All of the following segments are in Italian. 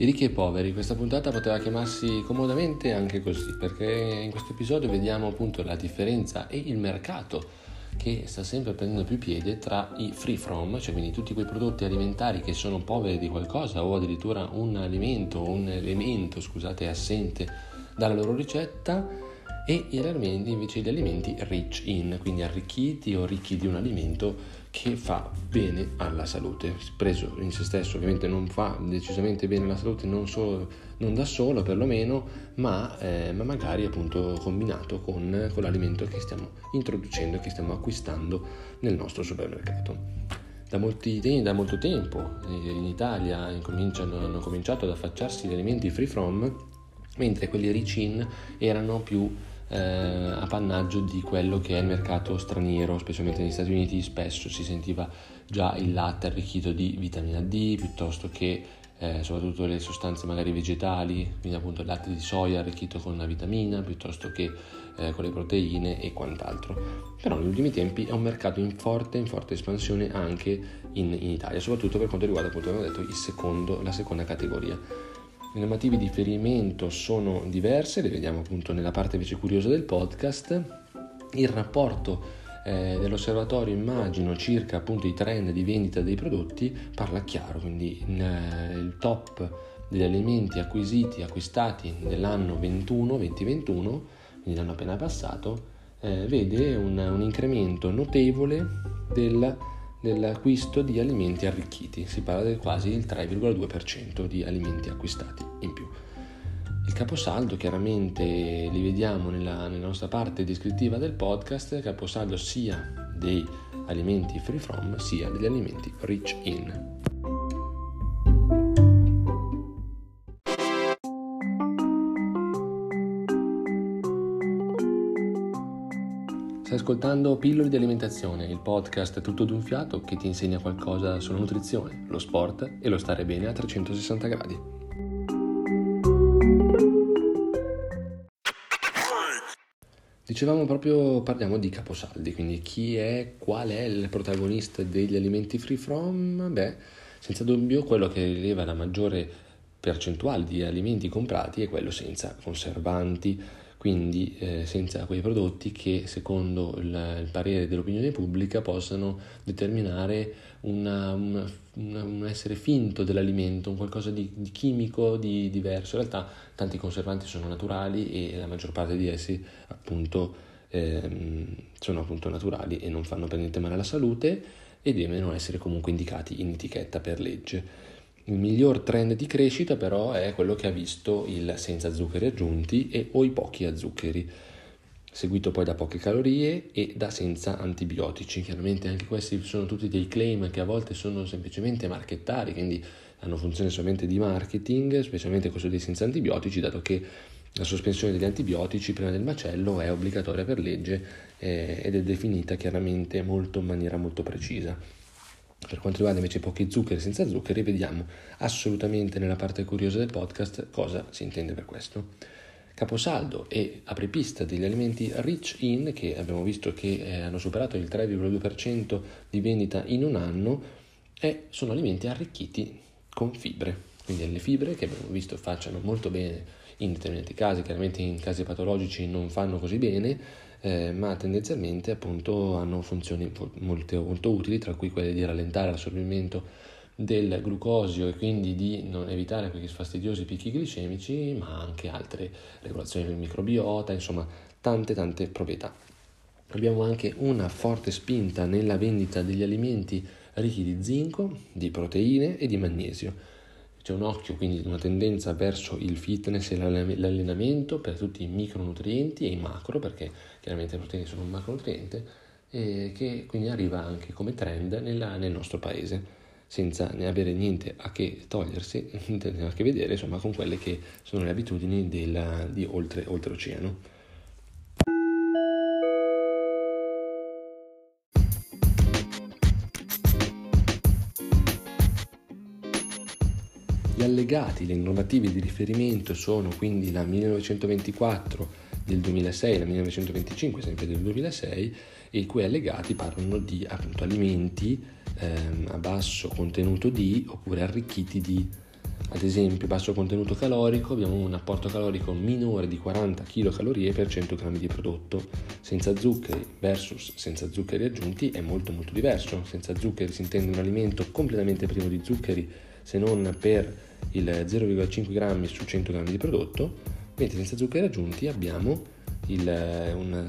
I ricchi e poveri, questa puntata poteva chiamarsi comodamente anche così, perché in questo episodio vediamo appunto la differenza e il mercato che sta sempre prendendo più piede tra i free from, cioè quindi tutti quei prodotti alimentari che sono poveri di qualcosa o addirittura un alimento o un elemento, scusate, assente dalla loro ricetta e gli alimenti invece gli alimenti rich in, quindi arricchiti o ricchi di un alimento che fa bene alla salute. Preso in se stesso ovviamente non fa decisamente bene alla salute, non, solo, non da solo perlomeno, ma, eh, ma magari appunto combinato con, con l'alimento che stiamo introducendo, che stiamo acquistando nel nostro supermercato. Da, molti, da, molto tempo eh, in Italia hanno cominciato ad affacciarsi gli alimenti free from, mentre quelli rich in erano più eh, appannaggio di quello che è il mercato straniero, specialmente negli Stati Uniti spesso si sentiva già il latte arricchito di vitamina D piuttosto che eh, soprattutto le sostanze magari vegetali, quindi appunto il latte di soia arricchito con la vitamina piuttosto che eh, con le proteine e quant'altro. Però negli ultimi tempi è un mercato in forte, in forte espansione anche in, in Italia, soprattutto per quanto riguarda appunto, abbiamo detto, secondo, la seconda categoria. Le normative di riferimento sono diverse, le vediamo appunto nella parte invece curiosa del podcast. Il rapporto eh, dell'osservatorio immagino circa appunto i trend di vendita dei prodotti parla chiaro, quindi eh, il top degli alimenti acquisiti, acquistati nell'anno 21, 2021, quindi l'anno appena passato, eh, vede un, un incremento notevole del dell'acquisto di alimenti arricchiti, si parla del quasi il 3,2% di alimenti acquistati in più. Il caposaldo chiaramente li vediamo nella, nella nostra parte descrittiva del podcast, caposaldo sia dei alimenti free from sia degli alimenti rich in. Ascoltando Pillole di alimentazione, il podcast tutto d'un fiato che ti insegna qualcosa sulla nutrizione, lo sport e lo stare bene a 360 gradi. Dicevamo proprio, parliamo di caposaldi, quindi chi è, qual è il protagonista degli alimenti free from? Beh, senza dubbio quello che rileva la maggiore percentuale di alimenti comprati è quello senza conservanti, quindi eh, senza quei prodotti che secondo il, il, parere dell'opinione pubblica possano determinare una, una, una, un essere finto dell'alimento, un qualcosa di, di chimico, di diverso. In realtà tanti conservanti sono naturali e la maggior parte di essi appunto ehm, sono appunto naturali e non fanno per niente male alla salute e devono essere comunque indicati in etichetta per legge. Il miglior trend di crescita però è quello che ha visto il senza zuccheri aggiunti e o i pochi zuccheri, seguito poi da poche calorie e da senza antibiotici. Chiaramente anche questi sono tutti dei claim che a volte sono semplicemente marchettari, quindi hanno funzione solamente di marketing, specialmente questo dei senza antibiotici, dato che la sospensione degli antibiotici prima del macello è obbligatoria per legge eh, ed è definita chiaramente molto, in maniera molto precisa. Per quanto riguarda invece pochi zuccheri senza zuccheri, vediamo assolutamente nella parte curiosa del podcast cosa si intende per questo. Caposaldo e apripista degli alimenti rich in, che abbiamo visto che eh, hanno superato il 3,2% di vendita in un anno, e sono alimenti arricchiti con fibre. Quindi le fibre che abbiamo visto facciano molto bene in determinati casi, chiaramente in casi patologici non fanno così bene, eh, ma tendenzialmente appunto hanno funzioni molto, molto utili, tra cui quelle di rallentare l'assorbimento del glucosio e quindi di non evitare quei fastidiosi picchi glicemici, ma anche altre regolazioni del microbiota, insomma tante tante proprietà. Abbiamo anche una forte spinta nella vendita degli alimenti ricchi di zinco, di proteine e di magnesio c'è un occhio, quindi una tendenza verso il fitness e l'allenamento per tutti i micronutrienti e i macro, perché chiaramente le proteine sono un macronutriente, e che quindi arriva anche come trend nella, nel nostro paese, senza ne avere niente a che togliersi, niente a che vedere insomma, con quelle che sono le abitudini della, di oltre, oltreoceano. Gli allegati, le normative di riferimento sono quindi la 1924 del 2006 e la 1925 sempre del 2006 e i cui allegati parlano di appunto alimenti ehm, a basso contenuto di oppure arricchiti di Ad esempio, basso contenuto calorico, abbiamo un apporto calorico minore di 40 kcal per 100 g di prodotto. Senza zuccheri versus senza zuccheri aggiunti è molto molto diverso. Senza zuccheri si intende un alimento completamente privo di zuccheri se non per il 0,5 g su 100 g di prodotto, mentre senza zuccheri aggiunti abbiamo il, una,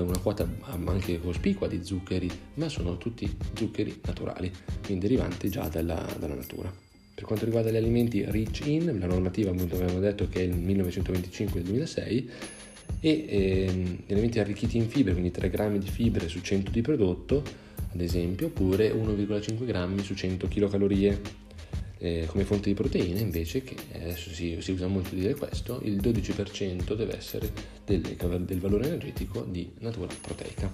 una, quota anche cospicua di zuccheri, ma sono tutti zuccheri naturali, quindi derivanti già dalla, dalla natura. Per quanto riguarda gli alimenti rich in, la normativa appunto abbiamo detto che è il 1925 2006 e ehm, gli alimenti arricchiti in fibre, quindi 3 grammi di fibre su 100 di prodotto, ad esempio, oppure 1,5 grammi su 100 kcal. Eh, come fonte di proteine invece, che adesso si, si, usa molto dire questo, il 12% deve essere del, del valore energetico di natura proteica.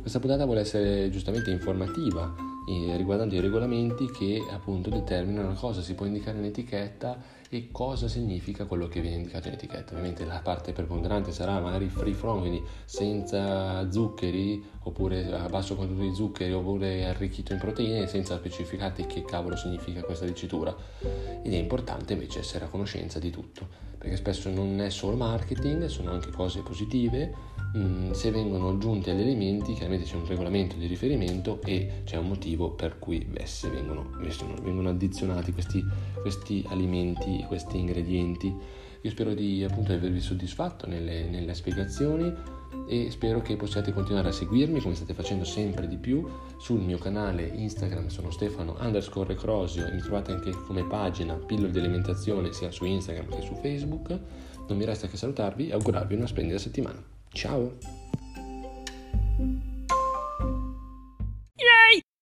Questa puntata vuole essere giustamente informativa eh, riguardando i regolamenti che appunto determinano cosa. Si può indicare in etichetta e cosa significa quello che viene indicato in etichetta. Ovviamente la parte preponderante sarà magari free from, quindi senza zuccheri oppure a basso contenuto di zuccheri oppure arricchito in proteine senza specificare che cavolo significa questa dicitura. Ed è importante invece essere a conoscenza di tutto, perché spesso non è solo marketing, sono anche cose positive Mm, se vengono aggiunti agli elementi chiaramente c'è un regolamento di riferimento e c'è un motivo per cui esse vengono, vengono addizionati questi, questi, alimenti, questi ingredienti. Io spero di appunto avervi soddisfatto nelle, nelle spiegazioni e spero che possiate continuare a seguirmi come state facendo sempre di più sul mio canale Instagram sono Stefano underscore Crosio e mi trovate anche come pagina pillole di alimentazione sia su Instagram che su Facebook non mi resta che salutarvi e augurarvi una splendida settimana Ciao!